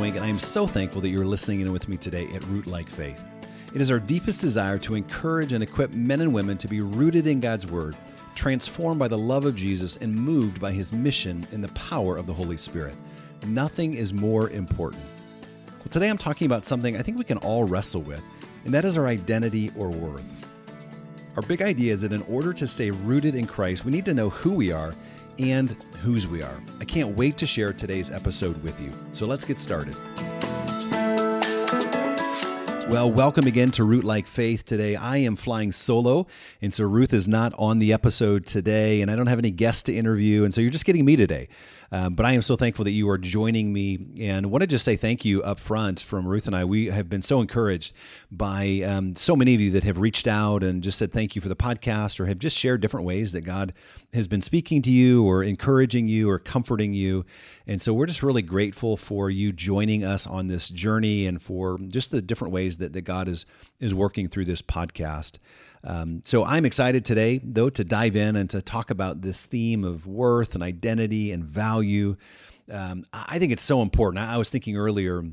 Schwenk, and I am so thankful that you're listening in with me today at Rootlike Faith. It is our deepest desire to encourage and equip men and women to be rooted in God's Word, transformed by the love of Jesus, and moved by His mission in the power of the Holy Spirit. Nothing is more important. Well, today I'm talking about something I think we can all wrestle with, and that is our identity or worth. Our big idea is that in order to stay rooted in Christ, we need to know who we are and whose we are. I can't wait to share today's episode with you. So let's get started. Well, welcome again to Rootlike Faith. Today I am flying solo, and so Ruth is not on the episode today, and I don't have any guests to interview, and so you're just getting me today. Um, but I am so thankful that you are joining me and want to just say thank you up front from Ruth and I. We have been so encouraged by um, so many of you that have reached out and just said thank you for the podcast or have just shared different ways that God has been speaking to you or encouraging you or comforting you. And so we're just really grateful for you joining us on this journey and for just the different ways that, that God is, is working through this podcast. Um, so I'm excited today, though, to dive in and to talk about this theme of worth and identity and value. Um, I think it's so important. I was thinking earlier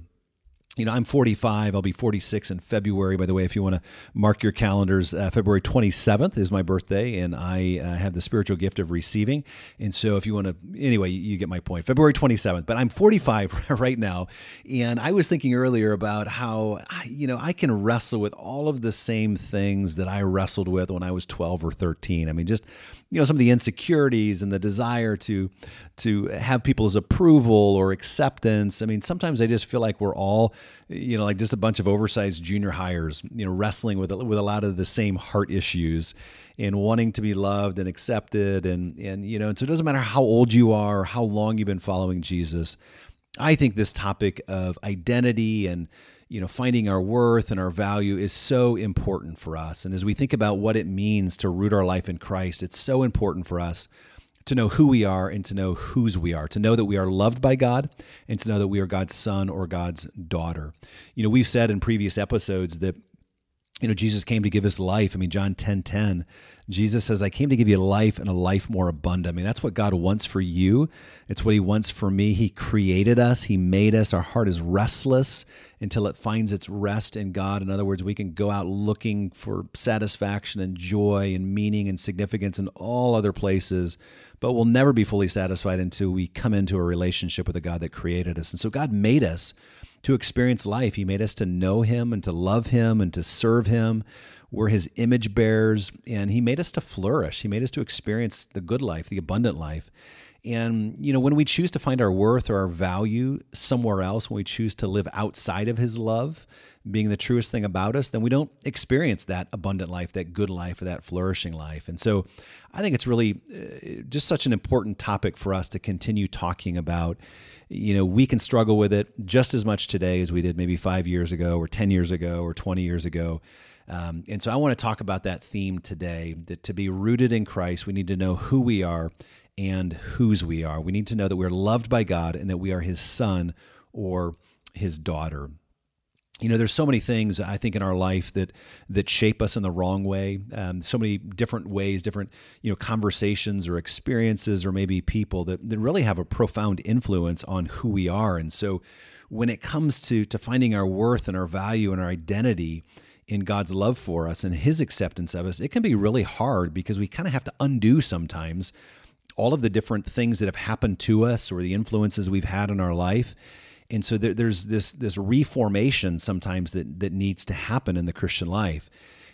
you know, I'm 45. I'll be 46 in February. By the way, if you want to mark your calendars, uh, February 27th is my birthday, and I uh, have the spiritual gift of receiving. And so, if you want to, anyway, you get my point. February 27th. But I'm 45 right now, and I was thinking earlier about how, you know, I can wrestle with all of the same things that I wrestled with when I was 12 or 13. I mean, just you know some of the insecurities and the desire to to have people's approval or acceptance. I mean, sometimes I just feel like we're all you know like just a bunch of oversized junior highers, you know, wrestling with with a lot of the same heart issues and wanting to be loved and accepted and and you know, and so it doesn't matter how old you are or how long you've been following Jesus. I think this topic of identity and you know, finding our worth and our value is so important for us. And as we think about what it means to root our life in Christ, it's so important for us to know who we are and to know whose we are, to know that we are loved by God and to know that we are God's son or God's daughter. You know, we've said in previous episodes that you know Jesus came to give us life. I mean John 10:10 10, 10, Jesus says, I came to give you life and a life more abundant. I mean, that's what God wants for you. It's what He wants for me. He created us, He made us. Our heart is restless until it finds its rest in God. In other words, we can go out looking for satisfaction and joy and meaning and significance in all other places, but we'll never be fully satisfied until we come into a relationship with the God that created us. And so God made us to experience life. He made us to know Him and to love Him and to serve Him. We're his image bearers, and he made us to flourish. He made us to experience the good life, the abundant life. And, you know, when we choose to find our worth or our value somewhere else, when we choose to live outside of his love, being the truest thing about us, then we don't experience that abundant life, that good life, or that flourishing life. And so I think it's really uh, just such an important topic for us to continue talking about. You know, we can struggle with it just as much today as we did maybe five years ago, or 10 years ago, or 20 years ago. Um, and so I want to talk about that theme today that to be rooted in Christ, we need to know who we are and whose we are. We need to know that we're loved by God and that we are his son or his daughter. You know, there's so many things I think in our life that that shape us in the wrong way. Um, so many different ways, different you know conversations or experiences, or maybe people that, that really have a profound influence on who we are. And so, when it comes to to finding our worth and our value and our identity, in God's love for us and his acceptance of us, it can be really hard because we kind of have to undo sometimes all of the different things that have happened to us or the influences we've had in our life. And so there, there's this this reformation sometimes that that needs to happen in the Christian life.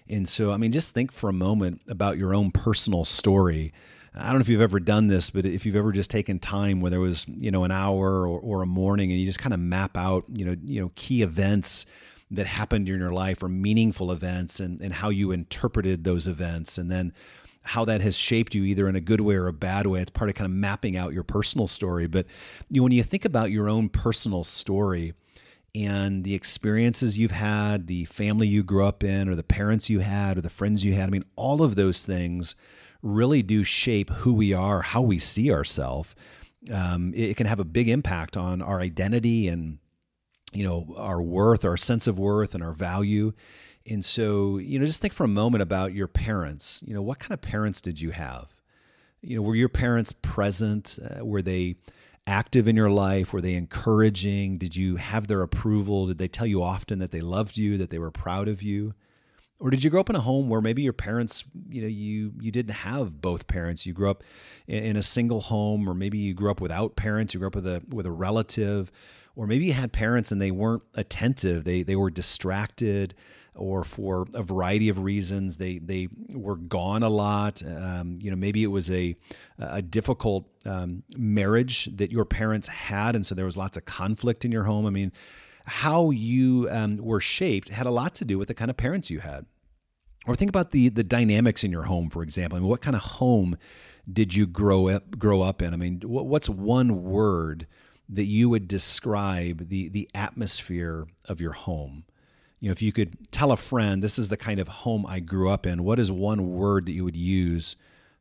And so I mean just think for a moment about your own personal story. I don't know if you've ever done this, but if you've ever just taken time where there was, you know, an hour or, or a morning and you just kind of map out, you know, you know, key events that happened in your life or meaningful events and, and how you interpreted those events and then how that has shaped you either in a good way or a bad way. It's part of kind of mapping out your personal story. But you know, when you think about your own personal story and the experiences you've had, the family you grew up in, or the parents you had, or the friends you had, I mean, all of those things really do shape who we are, how we see ourselves. Um, it, it can have a big impact on our identity and you know, our worth, our sense of worth, and our value. And so, you know, just think for a moment about your parents. You know, what kind of parents did you have? You know, were your parents present? Uh, were they active in your life? Were they encouraging? Did you have their approval? Did they tell you often that they loved you, that they were proud of you? Or did you grow up in a home where maybe your parents, you know, you you didn't have both parents. You grew up in a single home, or maybe you grew up without parents. You grew up with a with a relative, or maybe you had parents and they weren't attentive. They they were distracted or for a variety of reasons they they were gone a lot. Um, you know, maybe it was a a difficult um, marriage that your parents had, and so there was lots of conflict in your home. I mean, how you um, were shaped had a lot to do with the kind of parents you had. Or think about the the dynamics in your home, for example. I mean, what kind of home did you grow up grow up in? I mean, what's one word that you would describe the the atmosphere of your home? you know, if you could tell a friend, this is the kind of home I grew up in, what is one word that you would use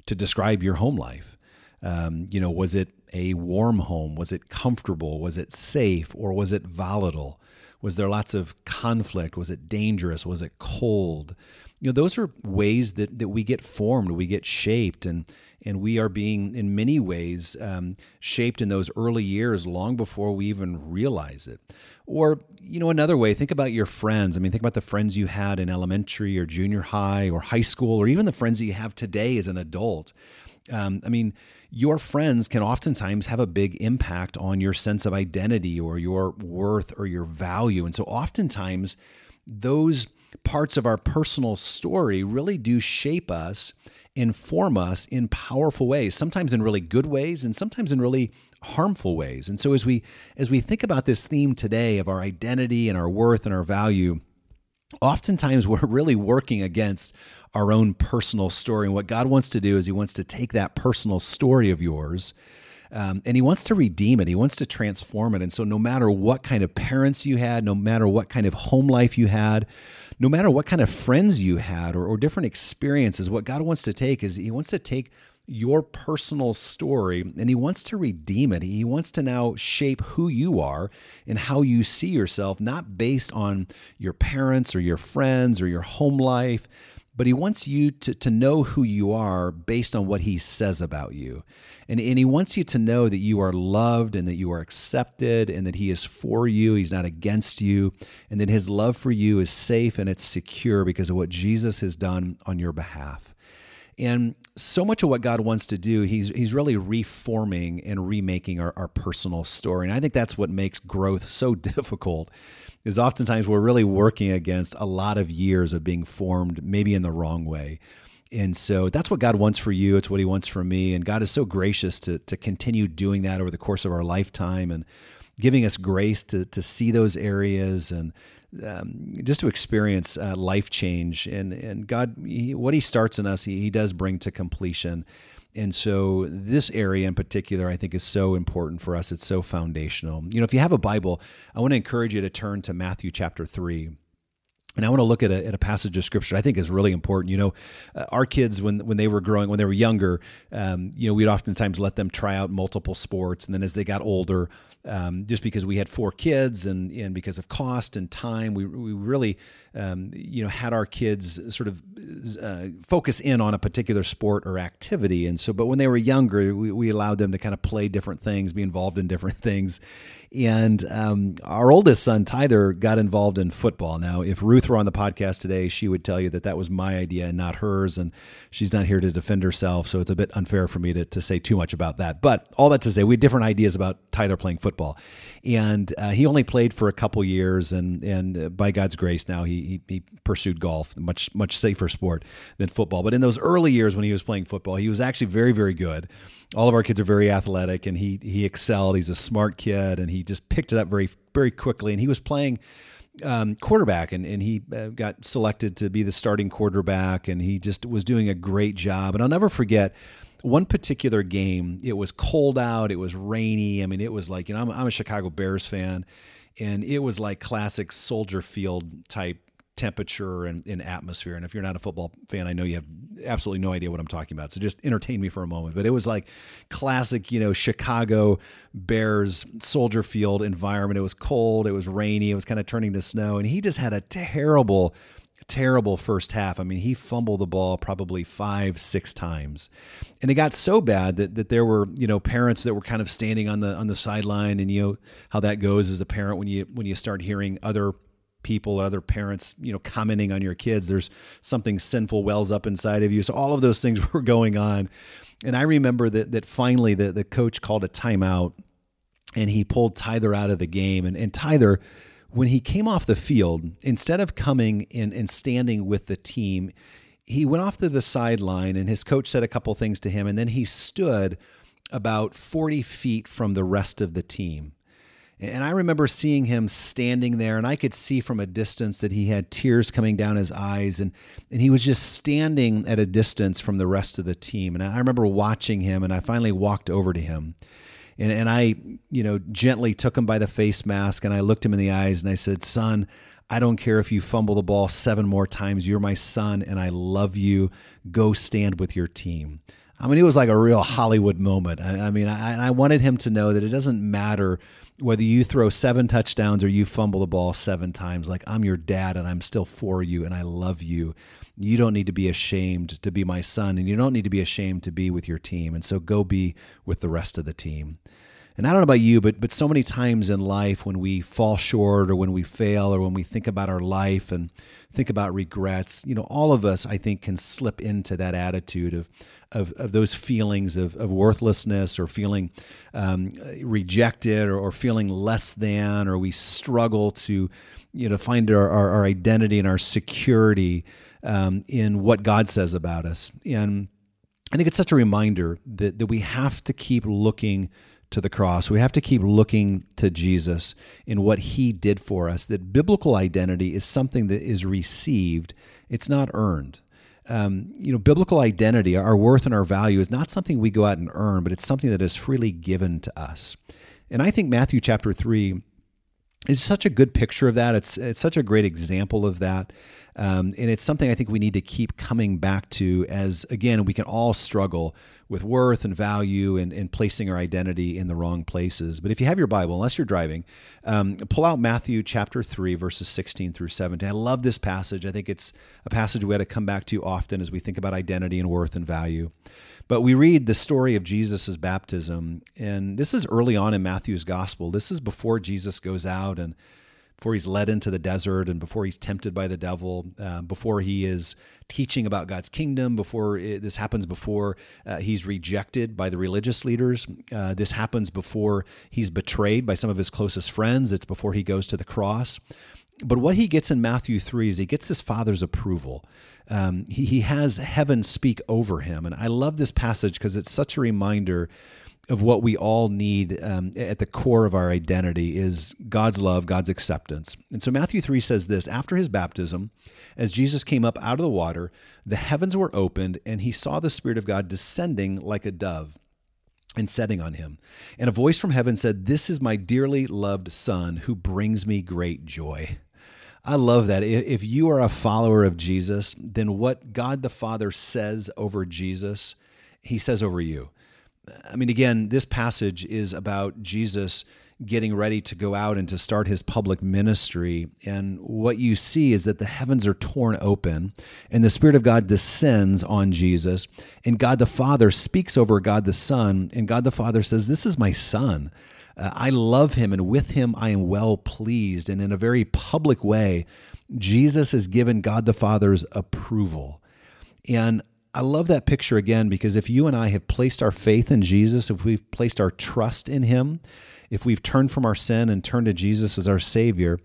to describe your home life? Um, you know, was it a warm home? Was it comfortable? Was it safe? Or was it volatile? Was there lots of conflict? Was it dangerous? Was it cold? You know, those are ways that, that we get formed, we get shaped, and and we are being, in many ways, um, shaped in those early years long before we even realize it. Or, you know, another way, think about your friends. I mean, think about the friends you had in elementary or junior high or high school, or even the friends that you have today as an adult. Um, I mean, your friends can oftentimes have a big impact on your sense of identity or your worth or your value. And so, oftentimes, those parts of our personal story really do shape us, inform us in powerful ways, sometimes in really good ways, and sometimes in really harmful ways. And so as we as we think about this theme today of our identity and our worth and our value, oftentimes we're really working against our own personal story. And what God wants to do is He wants to take that personal story of yours. Um, and he wants to redeem it. He wants to transform it. And so, no matter what kind of parents you had, no matter what kind of home life you had, no matter what kind of friends you had or, or different experiences, what God wants to take is He wants to take your personal story and he wants to redeem it. He wants to now shape who you are and how you see yourself, not based on your parents or your friends or your home life, but he wants you to, to know who you are based on what he says about you. And, and he wants you to know that you are loved and that you are accepted and that he is for you, he's not against you, and that his love for you is safe and it's secure because of what Jesus has done on your behalf. And so much of what God wants to do, he's he's really reforming and remaking our, our personal story. And I think that's what makes growth so difficult. Is oftentimes we're really working against a lot of years of being formed, maybe in the wrong way. And so that's what God wants for you. It's what He wants for me. And God is so gracious to to continue doing that over the course of our lifetime and giving us grace to to see those areas and um, just to experience uh, life change. And and God, he, what He starts in us, he, he does bring to completion. And so, this area in particular, I think, is so important for us. It's so foundational. You know, if you have a Bible, I want to encourage you to turn to Matthew chapter 3. And I want to look at a, at a passage of scripture I think is really important. You know, uh, our kids, when, when they were growing, when they were younger, um, you know, we'd oftentimes let them try out multiple sports. And then as they got older, um, just because we had four kids and, and because of cost and time, we, we really, um, you know, had our kids sort of uh, focus in on a particular sport or activity. And so, but when they were younger, we, we allowed them to kind of play different things, be involved in different things. And um, our oldest son, Tyler, got involved in football. Now, if Ruth were on the podcast today, she would tell you that that was my idea and not hers. And she's not here to defend herself. So it's a bit unfair for me to, to say too much about that. But all that to say, we had different ideas about Tyler playing football. And uh, he only played for a couple years. And, and uh, by God's grace, now he, he, he pursued golf, much, much safer sport than football. But in those early years when he was playing football, he was actually very, very good all of our kids are very athletic and he he excelled. He's a smart kid and he just picked it up very very quickly. And he was playing um, quarterback and, and he uh, got selected to be the starting quarterback and he just was doing a great job. And i'll never forget one particular game. It was cold out. It was rainy. I mean it was like you know i'm, I'm a chicago bears fan and it was like classic soldier field type temperature and, and, atmosphere. And if you're not a football fan, I know you have absolutely no idea what I'm talking about. So just entertain me for a moment. But it was like classic, you know, Chicago Bears Soldier Field environment. It was cold, it was rainy, it was kind of turning to snow, and he just had a terrible terrible first half. I mean, he fumbled the ball probably five, six times. And it got so bad that, that there were, you know, parents that were kind of standing on the on the sideline and you know how that goes as a parent when you when you start hearing other people, other parents, you know, commenting on your kids, there's something sinful wells up inside of you. So all of those things were going on. And I remember that that finally the, the coach called a timeout and he pulled Tyler out of the game. And, and Tyler, when he came off the field, instead of coming in and standing with the team, he went off to the sideline and his coach said a couple things to him. And then he stood about 40 feet from the rest of the team. And I remember seeing him standing there, and I could see from a distance that he had tears coming down his eyes, and, and he was just standing at a distance from the rest of the team. And I remember watching him, and I finally walked over to him. And, and I, you know, gently took him by the face mask, and I looked him in the eyes, and I said, Son, I don't care if you fumble the ball seven more times. You're my son, and I love you. Go stand with your team. I mean, it was like a real Hollywood moment. I, I mean, I, I wanted him to know that it doesn't matter whether you throw seven touchdowns or you fumble the ball seven times, like I'm your dad and I'm still for you and I love you. You don't need to be ashamed to be my son and you don't need to be ashamed to be with your team. And so go be with the rest of the team. And I don't know about you, but but so many times in life when we fall short or when we fail or when we think about our life and think about regrets, you know, all of us I think can slip into that attitude of of, of those feelings of, of worthlessness or feeling um, rejected or, or, feeling less than, or we struggle to, you know, find our, our, our identity and our security um, in what God says about us. And I think it's such a reminder that, that we have to keep looking to the cross. We have to keep looking to Jesus in what he did for us. That biblical identity is something that is received, it's not earned um, you know, biblical identity, our worth and our value is not something we go out and earn, but it's something that is freely given to us. And I think Matthew chapter 3 is such a good picture of that. It's, it's such a great example of that. Um, and it's something I think we need to keep coming back to as, again, we can all struggle with worth and value and, and placing our identity in the wrong places. But if you have your Bible, unless you're driving, um, pull out Matthew chapter 3, verses 16 through 17. I love this passage. I think it's a passage we had to come back to often as we think about identity and worth and value. But we read the story of Jesus' baptism, and this is early on in Matthew's gospel. This is before Jesus goes out and before he's led into the desert and before he's tempted by the devil, uh, before he is teaching about God's kingdom, before it, this happens before uh, he's rejected by the religious leaders. Uh, this happens before he's betrayed by some of his closest friends. It's before he goes to the cross. But what he gets in Matthew 3 is he gets his father's approval. Um, he, he has heaven speak over him. And I love this passage because it's such a reminder of what we all need um, at the core of our identity is God's love, God's acceptance. And so Matthew 3 says this After his baptism, as Jesus came up out of the water, the heavens were opened, and he saw the Spirit of God descending like a dove and setting on him. And a voice from heaven said, This is my dearly loved Son who brings me great joy. I love that. If you are a follower of Jesus, then what God the Father says over Jesus, he says over you. I mean, again, this passage is about Jesus getting ready to go out and to start his public ministry. And what you see is that the heavens are torn open and the Spirit of God descends on Jesus. And God the Father speaks over God the Son. And God the Father says, This is my Son. Uh, I love him, and with him I am well pleased. And in a very public way, Jesus has given God the Father's approval. And I love that picture again because if you and I have placed our faith in Jesus, if we've placed our trust in Him, if we've turned from our sin and turned to Jesus as our Savior,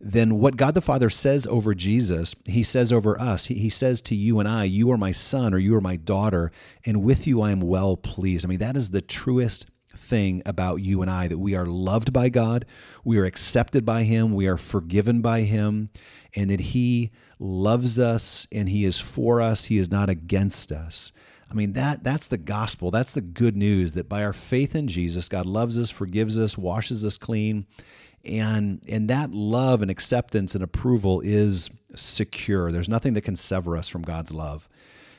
then what God the Father says over Jesus, He says over us. He, he says to you and I, You are my son or you are my daughter, and with you I am well pleased. I mean, that is the truest thing about you and I that we are loved by God, we are accepted by Him, we are forgiven by Him, and that He loves us and he is for us, he is not against us. I mean that that's the gospel. That's the good news that by our faith in Jesus, God loves us, forgives us, washes us clean, and and that love and acceptance and approval is secure. There's nothing that can sever us from God's love.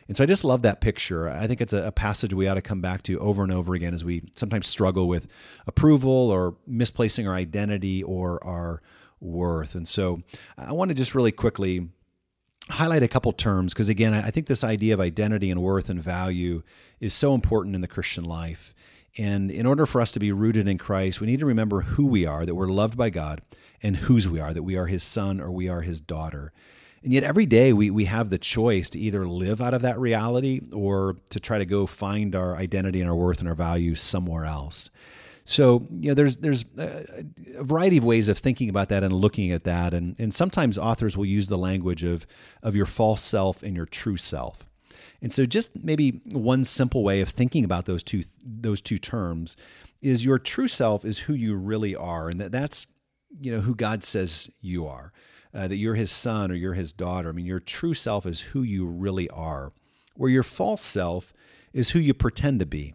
And so I just love that picture. I think it's a, a, passage we ought to come back to over and over again as we sometimes struggle with approval or misplacing our identity or our worth. And so I want to just really quickly highlight a couple terms because, again, I think this idea of identity and worth and value is so important in the Christian life. And in order for us to be rooted in Christ, we need to remember who we are, that we're loved by God, and whose we are, that we are his son or we are his daughter. And yet every day we, we have the choice to either live out of that reality or to try to go find our identity and our worth and our value somewhere else. So, you know, there's there's a variety of ways of thinking about that and looking at that. And, and sometimes authors will use the language of, of your false self and your true self. And so just maybe one simple way of thinking about those two those two terms is your true self is who you really are and that that's you know who God says you are. Uh, that you're his son or you're his daughter. I mean, your true self is who you really are. Where your false self is who you pretend to be.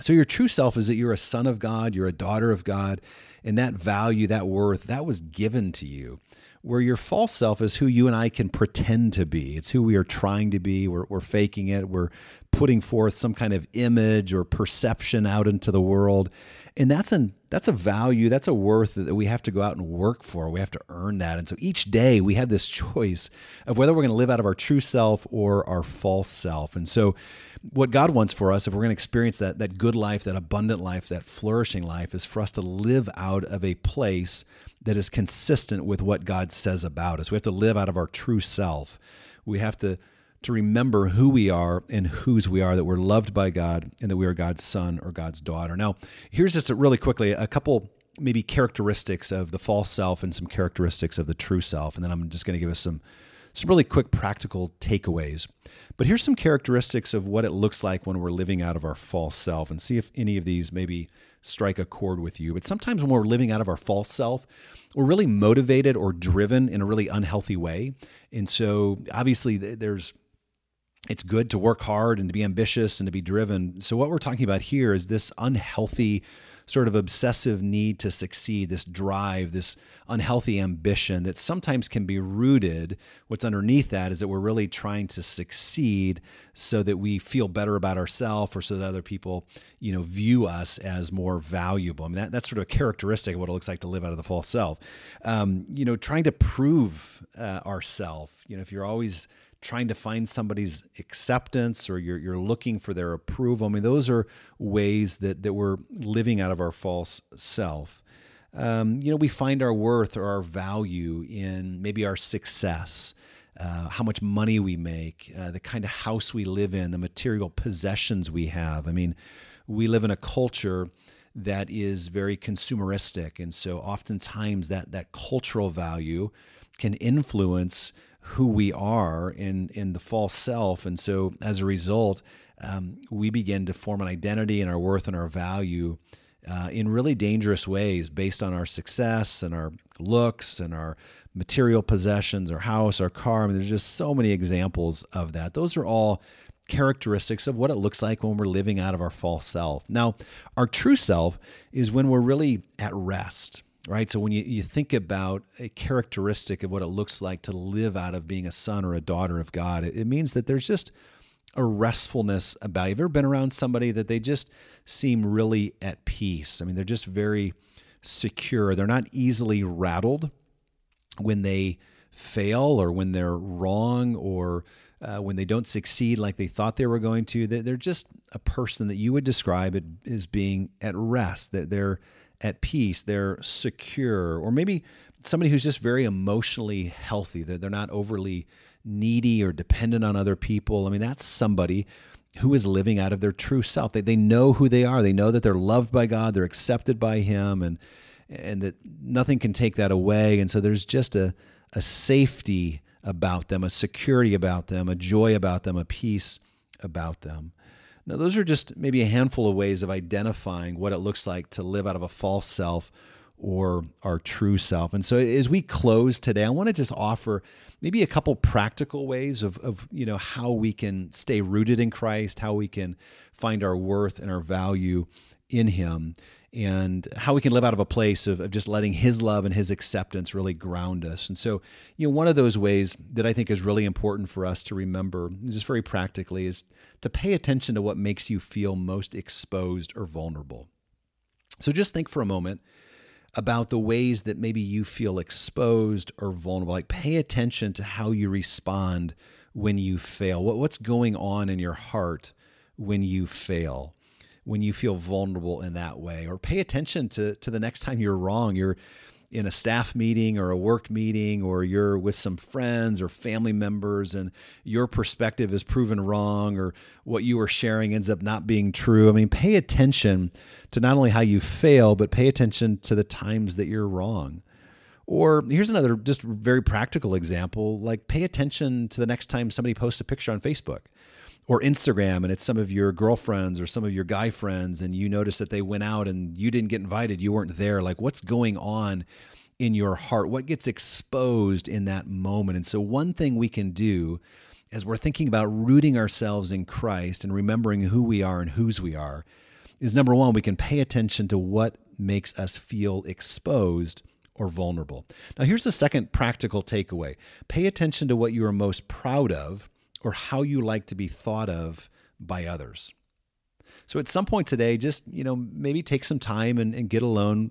So your true self is that you're a son of God, you're a daughter of God, and that value, that worth, that was given to you where your false self is who you and I can pretend to be. It's who we are trying to be. We're, we're faking it. We're putting forth some kind of image or perception out into the world. And that's an that's a value, that's a worth that we have to go out and work for. We have to earn that. And so each day we have this choice of whether we're going to live out of our true self or our false self. And so what God wants for us, if we're going to experience that, that good life, that abundant life, that flourishing life, is for us to live out of a place that is consistent with what God says about us. We have to live out of our true self. We have to to remember who we are and whose we are, that we're loved by God and that we are God's son or God's daughter. Now, here's just a, really quickly a couple maybe characteristics of the false self and some characteristics of the true self, and then I'm just going to give us some some really quick practical takeaways. But here's some characteristics of what it looks like when we're living out of our false self and see if any of these maybe strike a chord with you. But sometimes when we're living out of our false self, we're really motivated or driven in a really unhealthy way. And so obviously there's it's good to work hard and to be ambitious and to be driven. So what we're talking about here is this unhealthy sort of obsessive need to succeed, this drive, this unhealthy ambition that sometimes can be rooted. What's underneath that is that we're really trying to succeed so that we feel better about ourselves or so that other people, you know, view us as more valuable. I mean, that, that's sort of a characteristic of what it looks like to live out of the false self. Um, you know, trying to prove uh, ourself. You know, if you're always trying to find somebody's acceptance or you're, you're looking for their approval. I mean, those are ways that, that we're living out of our false self. Um, you know, we find our worth or our value in maybe our success, uh, how much money we make, uh, the kind of house we live in, the material possessions we have. I mean, we live in a culture that is very consumeristic. And so oftentimes that, that cultural value can influence who we are in in the false self, and so as a result, um, we begin to form an identity and our worth and our value uh, in really dangerous ways based on our success and our looks and our material possessions, our house, our car. I mean, there's just so many examples of that. Those are all characteristics of what it looks like when we're living out of our false self. Now, our true self is when we're really at rest right? So when you, you think about a characteristic of what it looks like to live out of being a son or a daughter of God, it, it means that there's just a restfulness about you. Have you ever been around somebody that they just seem really at peace? I mean, they're just very secure. They're not easily rattled when they fail or when they're wrong or uh, when they don't succeed like they thought they were going to. They're just a person that you would describe as being at rest. That they're at peace, they're secure, or maybe somebody who's just very emotionally healthy, they're, not overly needy or dependent on other people. I mean, that's somebody who is living out of their true self. They, they know who they are. They know that they're loved by God, they're accepted by Him, and and that nothing can take that away. And so there's just a, a safety about them, a security about them, a joy about them, a peace about them. Now, those are just maybe a handful of ways of identifying what it looks like to live out of a false self or our true self. And so as we close today, I want to just offer maybe a couple practical ways of, of you know how we can stay rooted in Christ, how we can find our worth and our value in him and how we can live out of a place of, of just letting his love and his acceptance really ground us. And so, you know, one of those ways that I think is really important for us to remember, just very practically, is to pay attention to what makes you feel most exposed or vulnerable. So just think for a moment about the ways that maybe you feel exposed or vulnerable. Like pay attention to how you respond when you fail. What, what's going on in your heart when you fail? When you feel vulnerable in that way, or pay attention to to the next time you're wrong. You're in a staff meeting or a work meeting or you're with some friends or family members and your perspective is proven wrong or what you are sharing ends up not being true. I mean, pay attention to not only how you fail, but pay attention to the times that you're wrong. Or here's another just very practical example like pay attention to the next time somebody posts a picture on Facebook or Instagram and it's some of your girlfriends or some of your guy friends and you notice that they went out and you didn't get invited, you weren't there, like what's going on in your heart? What gets exposed in that moment? And so, one thing we can do as we're thinking about rooting ourselves in Christ and remembering who we are and whose we are is number one, we can pay attention to what makes us feel exposed or vulnerable. Now, here's the second practical takeaway pay attention to what you are most proud of or how you like to be thought of by others. So at some point today, just, you know, maybe take some time and, and get alone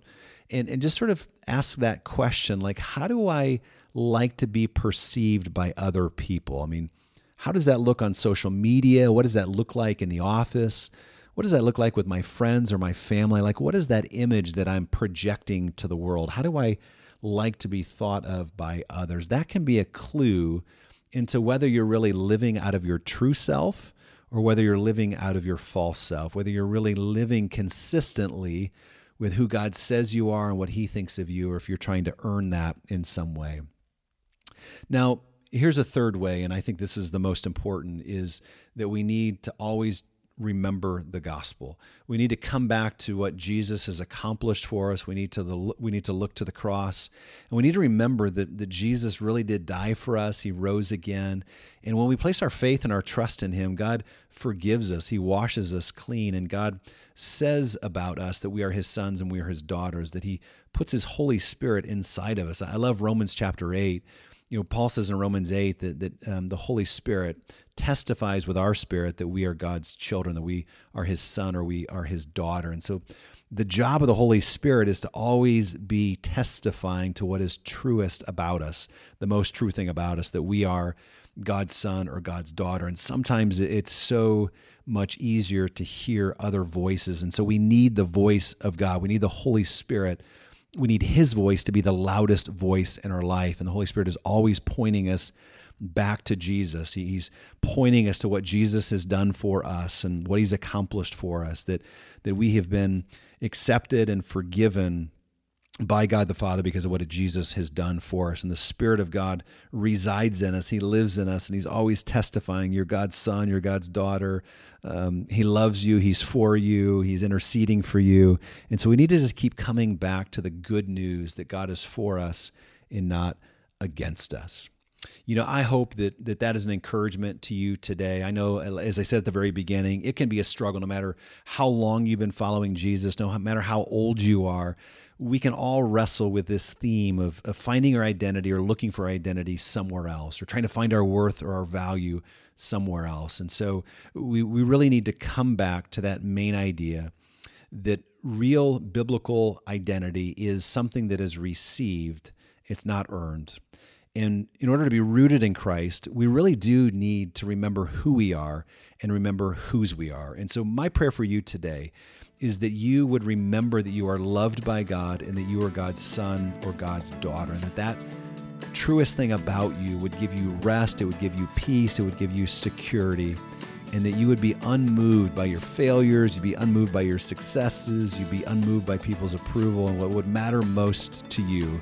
and, and just sort of ask that question like, how do I like to be perceived by other people? I mean, how does that look on social media? What does that look like in the office? What does that look like with my friends or my family? Like, what is that image that I'm projecting to the world? How do I like to be thought of by others? That can be a clue into whether you're really living out of your true self or whether you're living out of your false self, whether you're really living consistently with who God says you are and what he thinks of you, or if you're trying to earn that in some way. Now, here's a third way, and I think this is the most important, is that we need to always remember the gospel. We need to come back to what Jesus has accomplished for us. We need to the, we need to look to the cross, and we need to remember that that Jesus really did die for us. He rose again, and when we place our faith and our trust in Him, God forgives us. He washes us clean, and God says about us that we are His sons and we are His daughters. That He puts His Holy Spirit inside of us. I love Romans chapter eight you know, Paul says in Romans 8 that, that um, the Holy Spirit testifies with our spirit that we are God's children, that we are his son or we are his daughter. And so the job of the Holy Spirit is to always be testifying to what is truest about us, the most true thing about us, that we are God's son or God's daughter. And sometimes it's so much easier to hear other voices. And so we need the voice of God. We need the Holy Spirit. We need His voice to be the loudest voice in our life. And the Holy Spirit is always pointing us back to Jesus. He's pointing us to what Jesus has done for us and what he's accomplished for us, that, that we have been accepted and forgiven by God the Father because of what Jesus has done for us. And the Spirit of God resides in us. He lives in us, and He's always testifying, You're God's son, you're God's daughter. Um, he loves you, He's for you, He's interceding for you. And so we need to just keep coming back to the good news that God is for us and not against us you know, I hope that, that that is an encouragement to you today. I know, as I said at the very beginning, it can be a struggle no matter how long you've been following Jesus, no matter how old you are. We can all wrestle with this theme of, of finding our identity or looking for identity somewhere else or trying to find our worth or our value somewhere else. And so we, we really need to come back to that main idea that real biblical identity is something that is received, it's not earned. And in order to be rooted in Christ, we really do need to remember who we are and remember whose we are. And so, my prayer for you today is that you would remember that you are loved by God and that you are God's son or God's daughter, and that that truest thing about you would give you rest, it would give you peace, it would give you security, and that you would be unmoved by your failures, you'd be unmoved by your successes, you'd be unmoved by people's approval, and what would matter most to you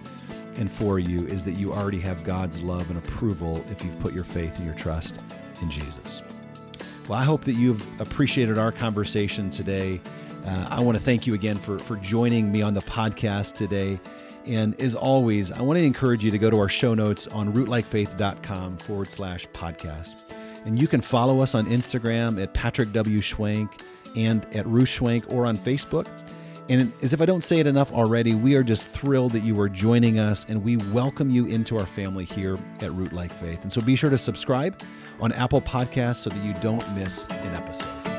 and for you is that you already have God's love and approval if you've put your faith and your trust in Jesus. Well, I hope that you've appreciated our conversation today. Uh, I want to thank you again for, for joining me on the podcast today. And as always, I want to encourage you to go to our show notes on rootlikefaith.com forward slash podcast. And you can follow us on Instagram at Patrick W. Schwenk and at Ruth Schwenk or on Facebook. And as if I don't say it enough already, we are just thrilled that you are joining us and we welcome you into our family here at Rootlike Faith. And so be sure to subscribe on Apple Podcasts so that you don't miss an episode.